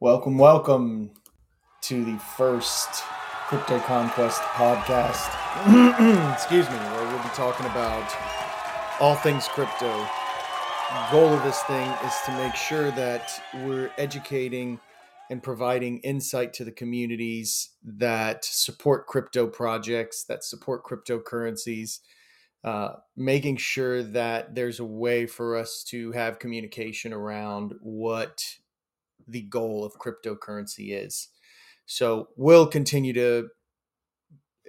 Welcome, welcome to the first Crypto Conquest podcast. Excuse me, where we'll be talking about all things crypto. Goal of this thing is to make sure that we're educating and providing insight to the communities that support crypto projects, that support cryptocurrencies, uh, making sure that there's a way for us to have communication around what the goal of cryptocurrency is. So we'll continue to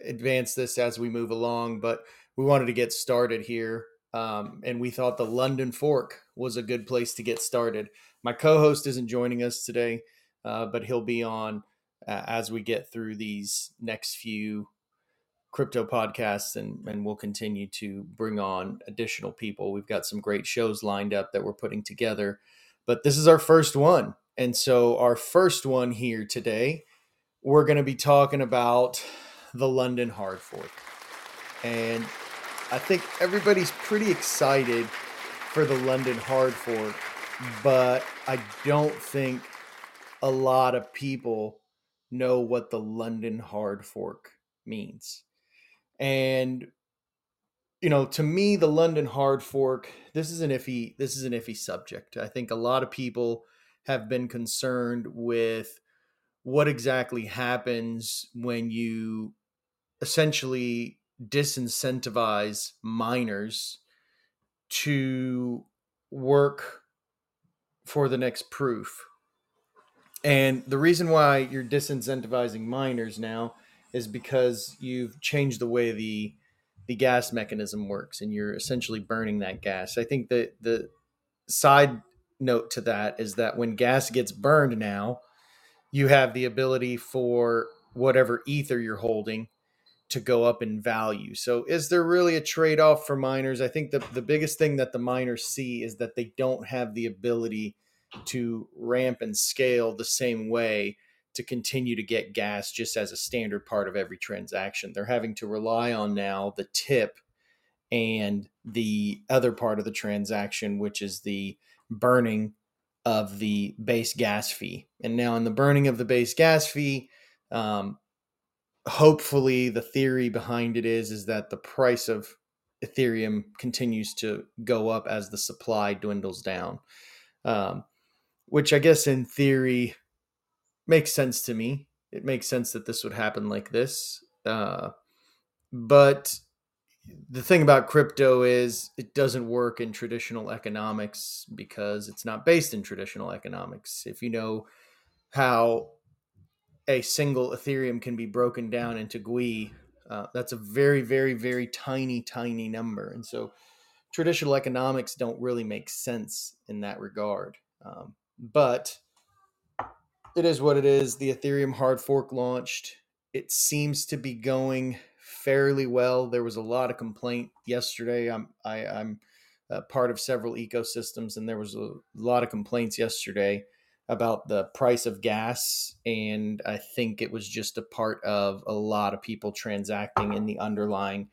advance this as we move along, but we wanted to get started here. Um, and we thought the London Fork was a good place to get started. My co host isn't joining us today, uh, but he'll be on uh, as we get through these next few crypto podcasts and, and we'll continue to bring on additional people. We've got some great shows lined up that we're putting together, but this is our first one. And so, our first one here today, we're going to be talking about the London Hard Fork. And I think everybody's pretty excited for the London Hard Fork, but I don't think a lot of people know what the London Hard Fork means. And you know, to me the London Hard Fork, this is an iffy this is an iffy subject. I think a lot of people have been concerned with what exactly happens when you essentially disincentivize miners to work for the next proof. And the reason why you're disincentivizing miners now is because you've changed the way the the gas mechanism works and you're essentially burning that gas. I think that the side note to that is that when gas gets burned now, you have the ability for whatever ether you're holding to go up in value. So is there really a trade-off for miners? I think the, the biggest thing that the miners see is that they don't have the ability to ramp and scale the same way to continue to get gas just as a standard part of every transaction. They're having to rely on now the tip and the other part of the transaction, which is the burning of the base gas fee. And now, in the burning of the base gas fee, um, hopefully, the theory behind it is is that the price of Ethereum continues to go up as the supply dwindles down, um, which I guess in theory makes sense to me. It makes sense that this would happen like this. Uh, but the thing about crypto is it doesn't work in traditional economics because it's not based in traditional economics. If you know how a single Ethereum can be broken down into gwei, uh, that's a very, very, very tiny, tiny number. And so traditional economics don't really make sense in that regard. Um, but it is what it is. The Ethereum hard fork launched. It seems to be going fairly well. There was a lot of complaint yesterday. I'm I, am i am part of several ecosystems, and there was a lot of complaints yesterday about the price of gas, and I think it was just a part of a lot of people transacting in the underlying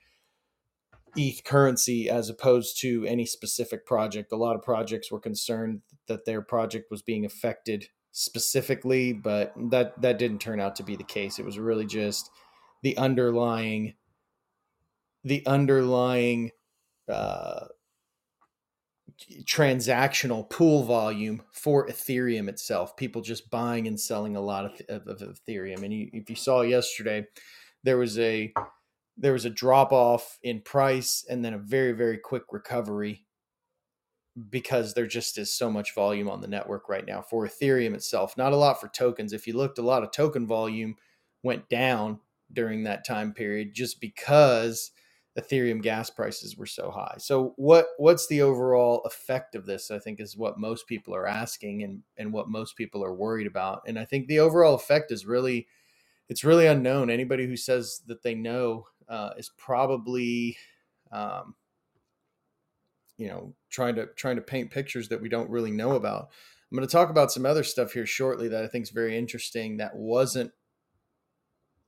ETH currency as opposed to any specific project. A lot of projects were concerned that their project was being affected specifically, but that that didn't turn out to be the case. It was really just the underlying the underlying uh, transactional pool volume for Ethereum itself. People just buying and selling a lot of, of, of Ethereum. And you, if you saw yesterday, there was a there was a drop off in price and then a very very quick recovery because there just is so much volume on the network right now for Ethereum itself. Not a lot for tokens. If you looked, a lot of token volume went down during that time period just because Ethereum gas prices were so high. So what what's the overall effect of this? I think is what most people are asking and and what most people are worried about. And I think the overall effect is really it's really unknown. Anybody who says that they know uh, is probably um, you know trying to trying to paint pictures that we don't really know about. I'm going to talk about some other stuff here shortly that I think is very interesting that wasn't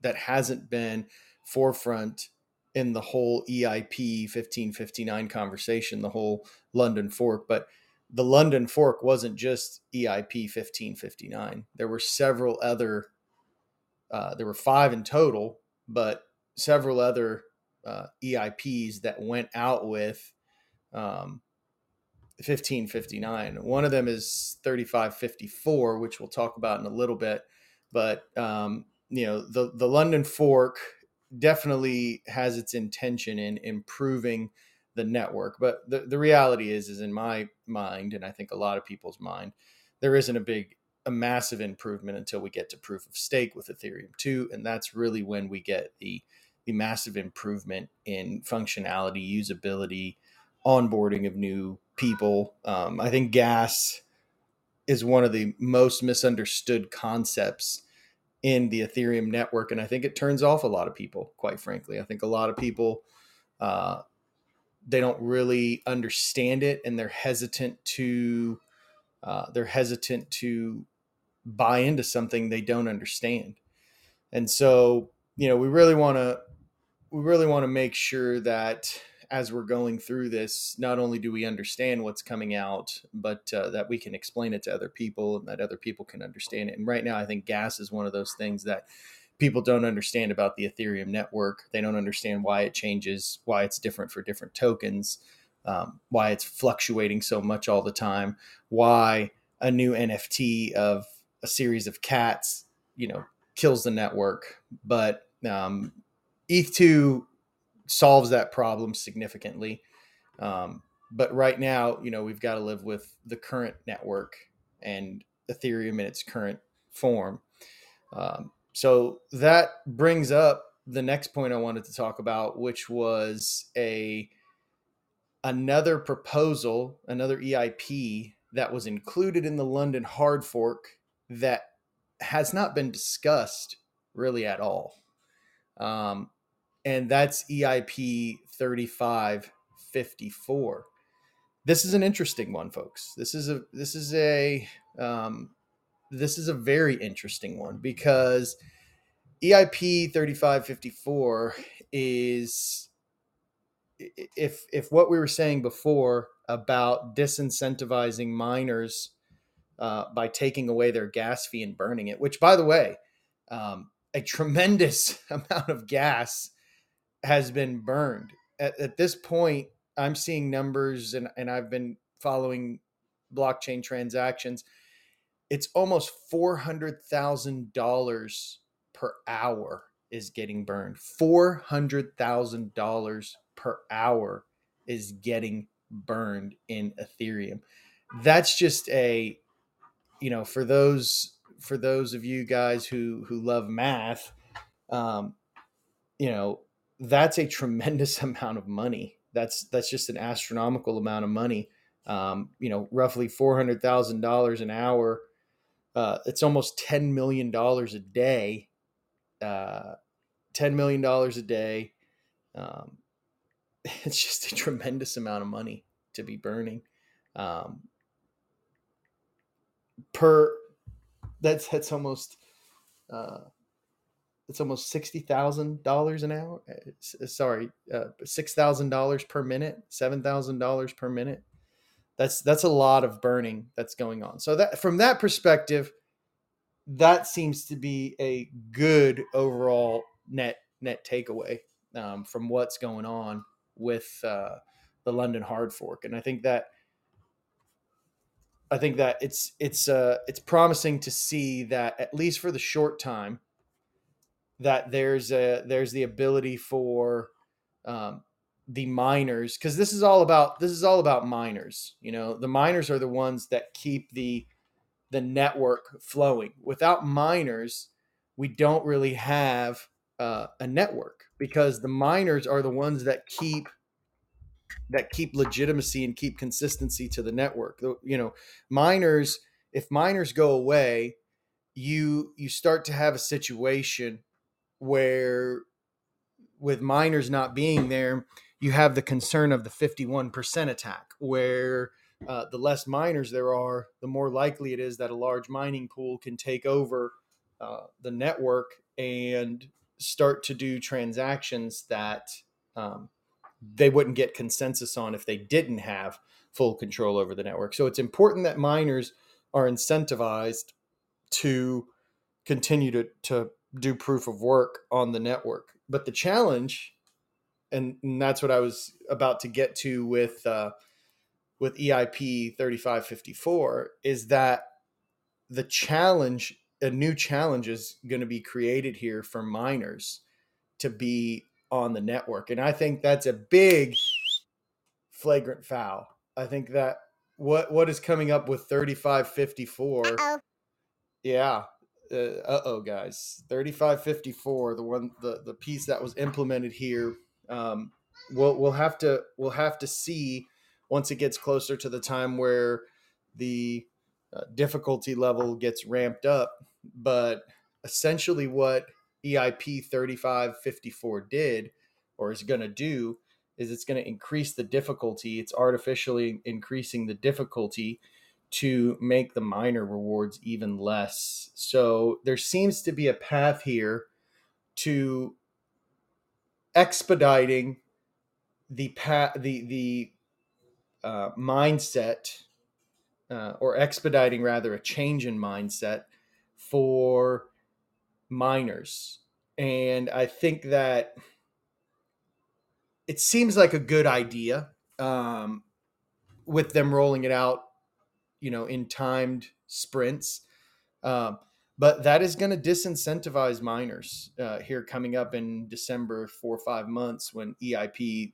that hasn't been forefront in the whole EIP 1559 conversation, the whole London fork. But the London fork wasn't just EIP 1559. There were several other, uh, there were five in total, but several other uh, EIPs that went out with um, 1559. One of them is 3554, which we'll talk about in a little bit. But um, you know, the the London fork definitely has its intention in improving the network. But the, the reality is, is in my mind, and I think a lot of people's mind, there isn't a big, a massive improvement until we get to proof of stake with Ethereum 2. And that's really when we get the, the massive improvement in functionality, usability, onboarding of new people. Um, I think gas is one of the most misunderstood concepts in the Ethereum network. And I think it turns off a lot of people, quite frankly. I think a lot of people, uh, they don't really understand it and they're hesitant to uh, they're hesitant to buy into something they don't understand and so you know we really want to we really want to make sure that as we're going through this not only do we understand what's coming out but uh, that we can explain it to other people and that other people can understand it and right now i think gas is one of those things that people don't understand about the Ethereum network. They don't understand why it changes, why it's different for different tokens, um, why it's fluctuating so much all the time, why a new NFT of a series of cats, you know, kills the network. But um, ETH2 solves that problem significantly. Um, but right now, you know, we've got to live with the current network and Ethereum in its current form. Um, so that brings up the next point I wanted to talk about, which was a another proposal, another EIP that was included in the London hard fork that has not been discussed really at all. Um, and that's EIP 3554. This is an interesting one, folks. This is a this is a um, this is a very interesting one because EIP 3554 is if if what we were saying before about disincentivizing miners uh, by taking away their gas fee and burning it, which by the way, um, a tremendous amount of gas has been burned. At, at this point, I'm seeing numbers and, and I've been following blockchain transactions it's almost four hundred thousand dollars per hour is getting burned. Four hundred thousand dollars per hour is getting burned in Ethereum. That's just a, you know, for those for those of you guys who who love math, um, you know, that's a tremendous amount of money. That's that's just an astronomical amount of money. Um, you know, roughly four hundred thousand dollars an hour uh, it's almost $10 million a day. Uh, $10 million a day. Um, it's just a tremendous amount of money to be burning. Um, per that's that's almost uh, it's almost sixty thousand dollars an hour. Uh, sorry, uh, six thousand dollars per minute, seven thousand dollars per minute that's that's a lot of burning that's going on. So that from that perspective, that seems to be a good overall net net takeaway um, from what's going on with uh, the London hard fork, and I think that I think that it's it's uh, it's promising to see that at least for the short time that there's a there's the ability for um, the miners because this is all about this is all about miners you know? The miners are the ones that keep the the network flowing. Without miners we don't really have uh, a network because the miners are the ones that keep that keep legitimacy and keep consistency to the network. You know miners if miners go away you you start to have a situation where with miners not being there you have the concern of the 51% attack, where uh, the less miners there are, the more likely it is that a large mining pool can take over uh, the network and start to do transactions that um, they wouldn't get consensus on if they didn't have full control over the network. So it's important that miners are incentivized to continue to, to do proof of work on the network. But the challenge, and, and that's what I was about to get to with uh, with EIP 3554, is that the challenge, a new challenge is going to be created here for miners to be on the network. And I think that's a big flagrant foul. I think that what what is coming up with 3554 Uh-oh. yeah uh oh guys. 3554 the one the the piece that was implemented here. Um we'll we'll have to we'll have to see once it gets closer to the time where the uh, difficulty level gets ramped up. But essentially what EIP 3554 did or is going to do is it's going to increase the difficulty. It's artificially increasing the difficulty to make the miner rewards even less. So there seems to be a path here to expediting the path, the the uh, mindset, uh, or expediting rather a change in mindset for miners. And I think that it seems like a good idea um, with them rolling it out, you know, in timed sprints. Um, but that is going to disincentivize miners uh, here coming up in December, four or five months when EIP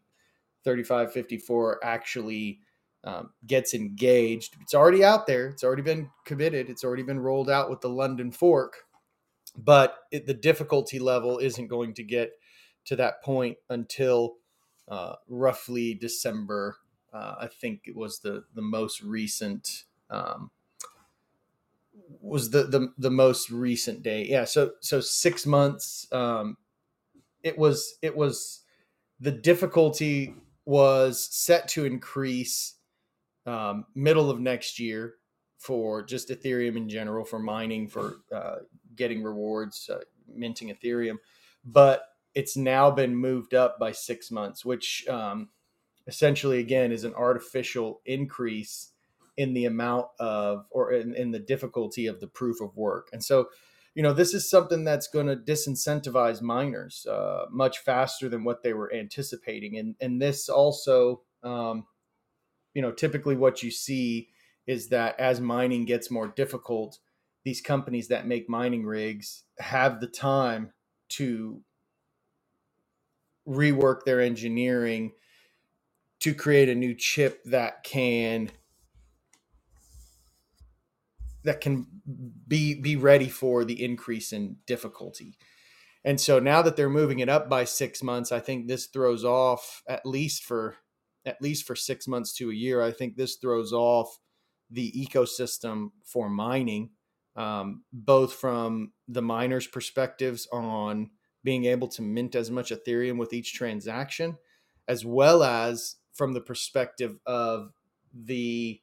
3554 actually um, gets engaged. It's already out there, it's already been committed, it's already been rolled out with the London Fork, but it, the difficulty level isn't going to get to that point until uh, roughly December. Uh, I think it was the the most recent um, was the, the the most recent day. Yeah, so so six months. Um, it was it was the difficulty was set to increase um, middle of next year for just Ethereum in general for mining for uh, getting rewards, uh, minting Ethereum, but it's now been moved up by six months, which um, essentially, again, is an artificial increase in the amount of or in, in the difficulty of the proof of work. And so, you know, this is something that's going to disincentivize miners uh, much faster than what they were anticipating. And and this also, um, you know, typically what you see is that as mining gets more difficult, these companies that make mining rigs have the time to rework their engineering to create a new chip that can that can be be ready for the increase in difficulty. And so now that they're moving it up by 6 months, I think this throws off at least for at least for 6 months to a year, I think this throws off the ecosystem for mining um, both from the miners' perspectives on being able to mint as much Ethereum with each transaction, as well as from the perspective of the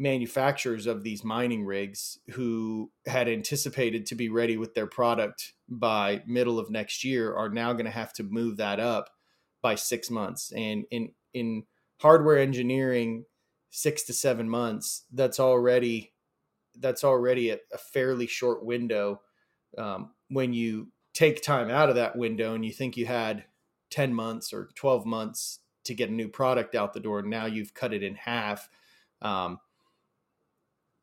manufacturers of these mining rigs who had anticipated to be ready with their product by middle of next year are now going to have to move that up by six months. And in in hardware engineering six to seven months that's already that's already a, a fairly short window um, when you take time out of that window and you think you had 10 months or 12 months to get a new product out the door now you've cut it in half. Um,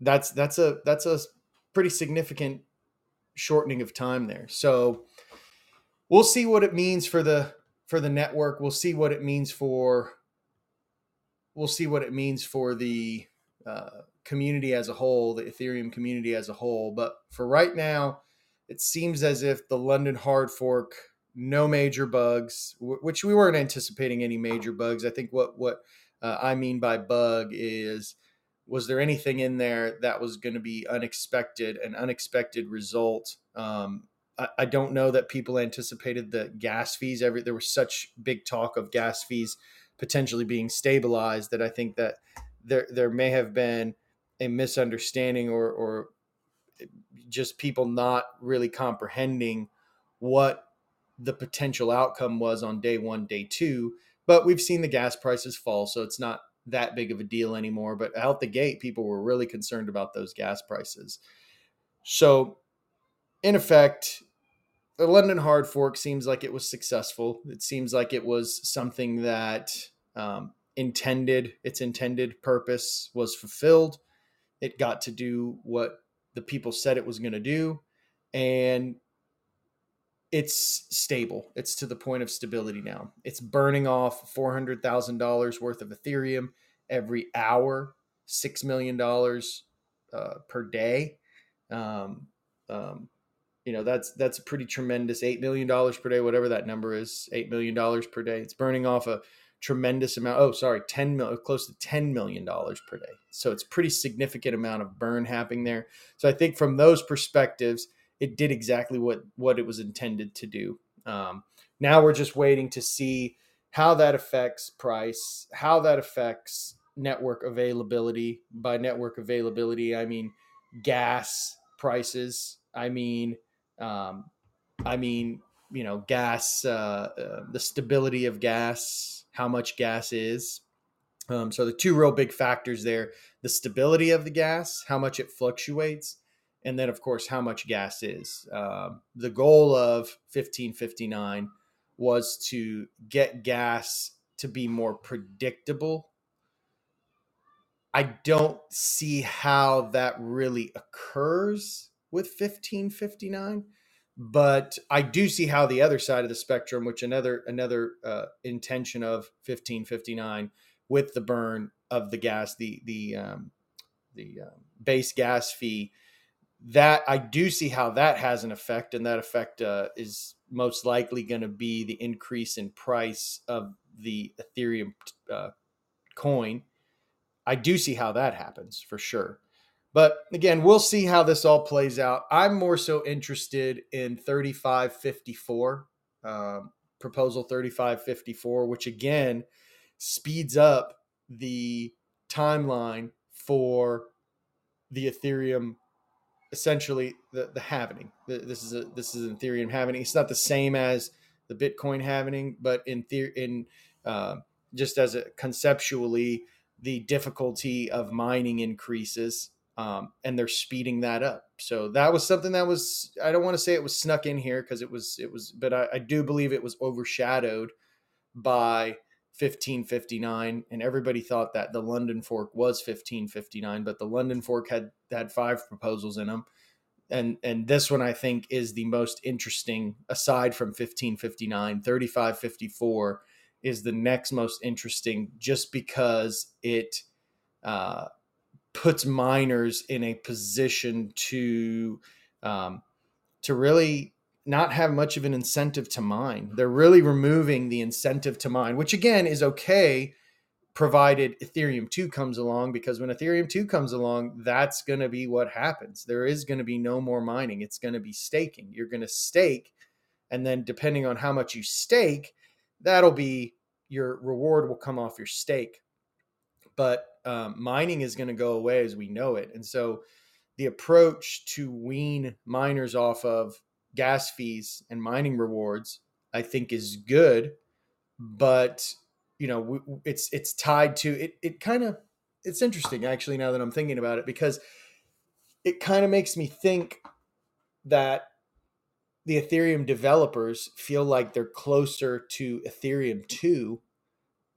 that's that's a that's a pretty significant shortening of time there. So we'll see what it means for the for the network. We'll see what it means for we'll see what it means for the uh, community as a whole the ethereum community as a whole. But for right now it seems as if the London hard fork, no major bugs, which we weren't anticipating any major bugs. I think what what uh, I mean by bug is was there anything in there that was going to be unexpected, an unexpected result? Um, I, I, don't know that people anticipated the gas fees. Every there was such big talk of gas fees potentially being stabilized that I think that there there may have been a misunderstanding or or just people not really comprehending what the potential outcome was on day one, day two. But we've seen the gas prices fall, so it's not that big of a deal anymore. But out the gate, people were really concerned about those gas prices. So, in effect, the London hard fork seems like it was successful. It seems like it was something that um, intended its intended purpose was fulfilled. It got to do what the people said it was going to do, and it's stable. It's to the point of stability now. It's burning off four hundred thousand dollars worth of Ethereum every hour, six million dollars uh, per day. Um, um, you know that's that's a pretty tremendous eight million dollars per day, whatever that number is, eight million dollars per day. It's burning off a tremendous amount. Oh, sorry, ten mil, close to ten million dollars per day. So it's pretty significant amount of burn happening there. So I think from those perspectives, it did exactly what what it was intended to do. Um, now we're just waiting to see how that affects price, how that affects network availability. By network availability, I mean gas prices. I mean um, I mean, you know, gas, uh, uh, the stability of gas, how much gas is. Um, so the two real big factors there: the stability of the gas, how much it fluctuates, and then of course how much gas is. Uh, the goal of 1559 was to get gas to be more predictable. I don't see how that really occurs with 1559 but i do see how the other side of the spectrum which another another uh, intention of 1559 with the burn of the gas the the um, the um, base gas fee that i do see how that has an effect and that effect uh, is most likely going to be the increase in price of the ethereum uh, coin i do see how that happens for sure but again, we'll see how this all plays out. I'm more so interested in 3554, um, proposal 3554, which again speeds up the timeline for the Ethereum essentially the the halvening. This is a this is an Ethereum halvening. It's not the same as the Bitcoin halvening, but in theory, in uh, just as a conceptually, the difficulty of mining increases um, and they're speeding that up. So that was something that was I don't want to say it was snuck in here because it was it was, but I, I, do believe it was overshadowed by 1559, and everybody thought that the London fork was 1559, but the London fork had had five proposals in them. And, and this one I think is the most interesting aside from 1559 3554 is the next most interesting just because it uh, puts miners in a position to um, to really not have much of an incentive to mine. They're really removing the incentive to mine, which again is okay provided Ethereum 2 comes along because when Ethereum 2 comes along, that's going to be what happens. There is going to be no more mining. It's going to be staking. You're going to stake and then depending on how much you stake, that'll be your reward will come off your stake. But um, mining is going to go away as we know it. And so the approach to wean miners off of gas fees and mining rewards, I think, is good. But you know, it's it's tied to it. It kind of it's interesting actually now that I'm thinking about it because it kind of makes me think that the Ethereum developers feel like they're closer to Ethereum 2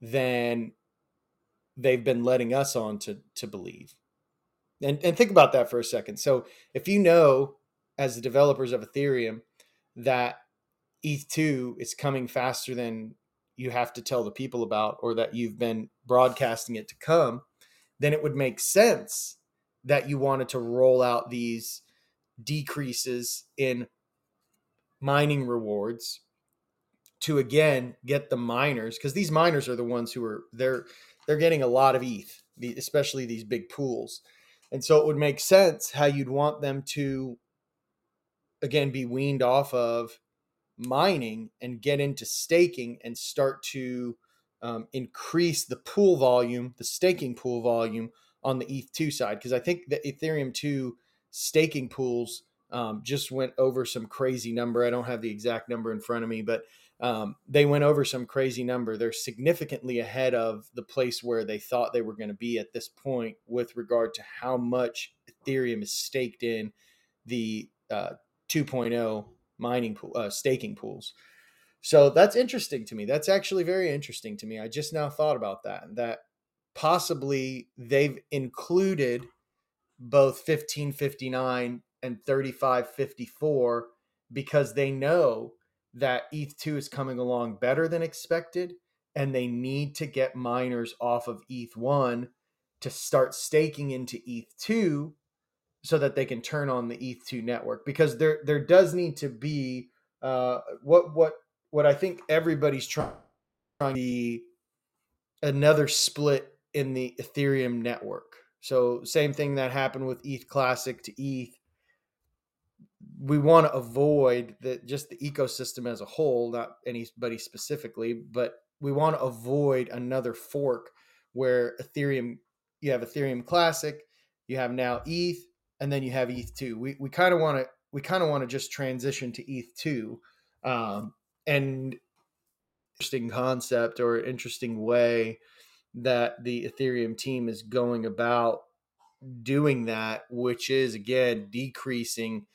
than they've been letting us on to to believe. And and think about that for a second. So if you know as the developers of Ethereum that ETH2 is coming faster than you have to tell the people about or that you've been broadcasting it to come, then it would make sense that you wanted to roll out these decreases in mining rewards to again get the miners because these miners are the ones who are they're they're getting a lot of ETH, especially these big pools. And so it would make sense how you'd want them to, again, be weaned off of mining and get into staking and start to um, increase the pool volume, the staking pool volume on the ETH2 side. Because I think the Ethereum 2 staking pools um, just went over some crazy number. I don't have the exact number in front of me, but um, they went over some crazy number. They're significantly ahead of the place where they thought they were going to be at this point with regard to how much Ethereum is staked in the uh, 2.0 mining pool, uh, staking pools. So that's interesting to me. That's actually very interesting to me. I just now thought about that. That possibly they've included both 1559 and 3554 because they know that ETH2 is coming along better than expected and they need to get miners off of ETH1 to start staking into ETH2 so that they can turn on the ETH2 network because there there does need to be uh, what what what I think everybody's trying to be another split in the Ethereum network. So same thing that happened with ETH Classic to ETH we want to avoid that just the ecosystem as a whole, not anybody specifically, but we want to avoid another fork where Ethereum, you have Ethereum Classic, you have now ETH, and then you have ETH2. We we kind of want to we kind of want to just transition to ETH2, um, and interesting concept or interesting way that the Ethereum team is going about doing that, which is again decreasing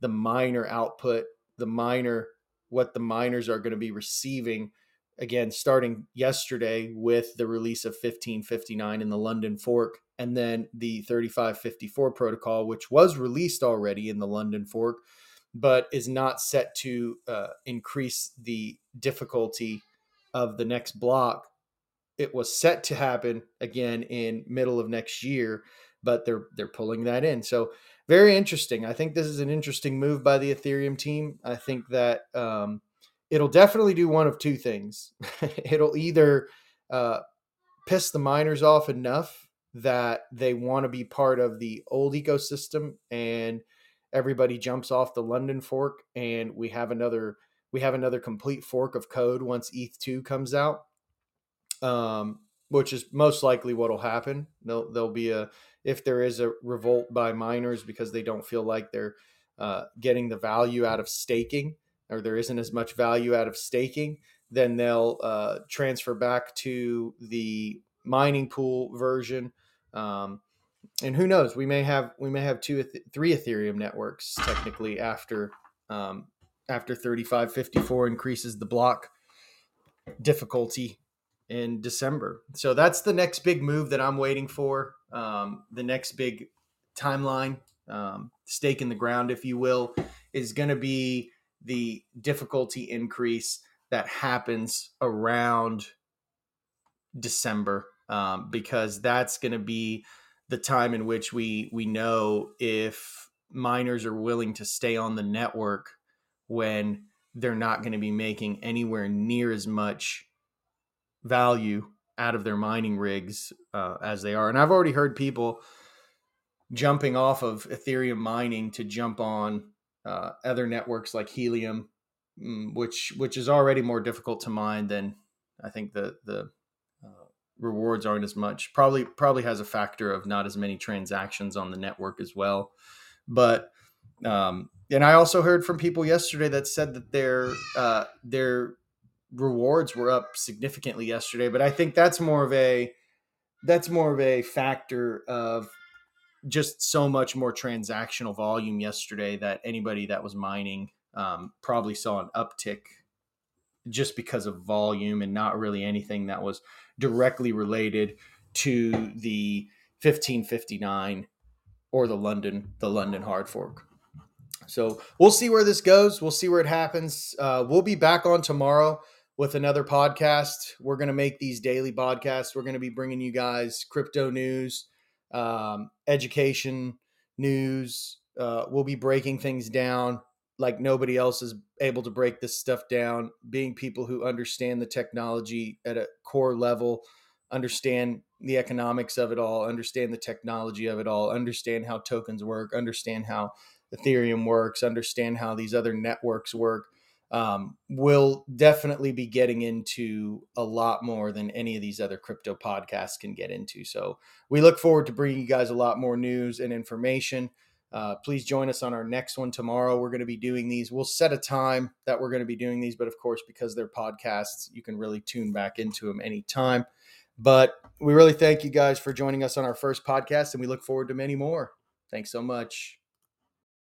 the miner output, the miner, what the miners are going to be receiving. Again, starting yesterday with the release of 1559 in the London fork, and then the 3554 protocol, which was released already in the London fork, but is not set to uh, increase the difficulty of the next block. It was set to happen again in middle of next year, but they're they're pulling that in. So very interesting. I think this is an interesting move by the Ethereum team. I think that um, it'll definitely do one of two things. it'll either uh, piss the miners off enough that they want to be part of the old ecosystem and everybody jumps off the London fork and we have another we have another complete fork of code once ETH2 comes out. Um, which is most likely what will happen. There'll, there'll be a if there is a revolt by miners because they don't feel like they're uh, getting the value out of staking or there isn't as much value out of staking, then they'll uh, transfer back to the mining pool version. Um, and who knows? We may have we may have two, three Ethereum networks technically after um, after thirty five fifty four increases the block difficulty in December. So that's the next big move that I'm waiting for. Um, the next big timeline, um, stake in the ground, if you will, is going to be the difficulty increase that happens around December, um, because that's going to be the time in which we we know if miners are willing to stay on the network when they're not going to be making anywhere near as much value out of their mining rigs uh, as they are. And I've already heard people jumping off of Ethereum mining to jump on uh, other networks like Helium, mm, which which is already more difficult to mine than I think the the uh, rewards aren't as much. Probably probably has a factor of not as many transactions on the network as well. But um, and I also heard from people yesterday that said that their uh, their rewards were up significantly yesterday, but I think that's more of a that's more of a factor of just so much more transactional volume yesterday that anybody that was mining um, probably saw an uptick just because of volume and not really anything that was directly related to the 1559 or the London the London hard fork. So we'll see where this goes. We'll see where it happens. Uh, we'll be back on tomorrow with another podcast. We're going to make these daily podcasts. We're going to be bringing you guys crypto news, um, education news. Uh, we'll be breaking things down like nobody else is able to break this stuff down. Being people who understand the technology at a core level, understand the economics of it all, understand the technology of it all, understand how tokens work, understand how Ethereum works, understand how these other networks work um, will definitely be getting into a lot more than any of these other crypto podcasts can get into. So we look forward to bringing you guys a lot more news and information. Uh, please join us on our next one tomorrow. We're going to be doing these. We'll set a time that we're going to be doing these, but of course, because they're podcasts, you can really tune back into them anytime. But we really thank you guys for joining us on our first podcast, and we look forward to many more. Thanks so much.